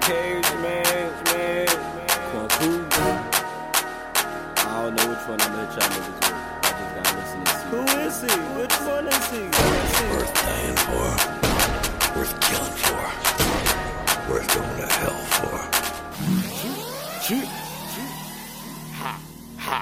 cage match, I don't know which one I'm gonna. I just gotta listen and see. Who is he? Which one is he? He? Worth dying for. Worth killing for. Worth going to hell for. Shoot. Shoot. Ha. Ha.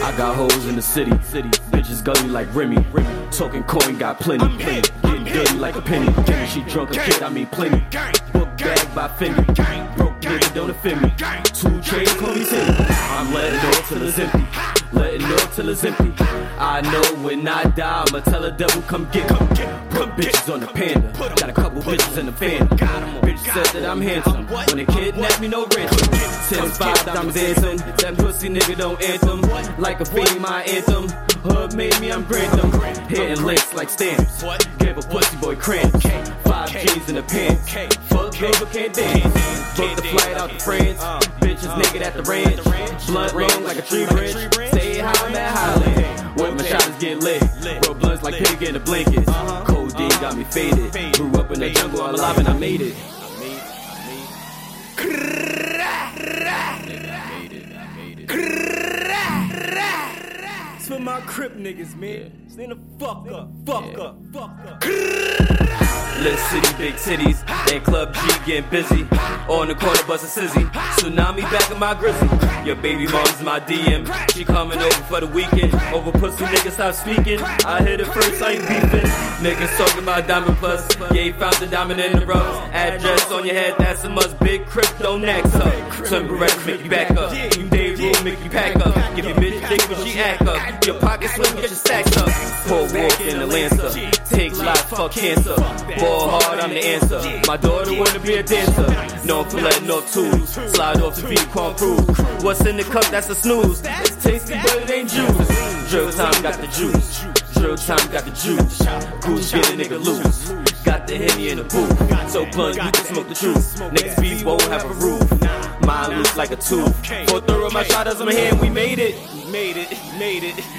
I got hoes in the city, city. Bitches gully like Remy, Remy. Talking coin, got plenty, plenty. Getting dirty like a penny. Getting she drunk a kid, I mean plenty. Gang. Book bag by Fendi. Broke nigga, don't offend me. Two chains, call me Timmy. I'm letting off till it's empty. Letting off till it's empty. I know when I die, I'ma tell the devil come get me. Put bitches on the panda. Got a couple bitches in the fan. Bitch said that I'm handsome. When they kidnap me, no ransom. Ten five diamonds dancing. That pussy nigga don't anthem. Like a fiend, my anthem. Hood made me, I'm Grantham. Hitting licks like stamps. Gave a pussy boy cramps. Five G's in the pants. Fuck but can't dance. Book the flight out to France. Bitches naked at the ranch. Blood long like a tree branch. Say hi, I'm at Highland. When my shotters get lit. Roll blunts like pig in the blankets. Codeine got me faded. Grew up in the jungle, I'm alive and I made it. For my crip niggas, man. Stand the fuck up, fuck up, fuck up. Little city, big cities. Then Club G getting busy. On the corner, bustin' Sizzy. Tsunami back in my grizzly. Your baby mom's my DM. She coming over for the weekend. Over pussy niggas stop speaking. I hit it first, I ain't beefing. Niggas talking about diamond plus. Yeah, he found the diamond in the rough. Address on your head, that's a must. Big crypto next up. Temporary make you back up. You room make you pack up. Give your bitch dick when she act up. Your pocket slim, get your stacks up. Poor wolf in the Lancer. Take life, fuck cancer. Ball hard, I'm the answer. My daughter wanna be a dancer. No letting off tools. Slide off the beat, Quan Cruise. What's in the cup? That's a snooze. It's tasty, but it ain't juice. Drill time got the juice. Drill time got the juice. Goose get a nigga loose. Got the henny in the booth. So blunt, you can smoke the truth. Niggas beef won't have a roof. Mine looks like a tooth. Four throw of my shot as my hand, we made it. Made it, made it.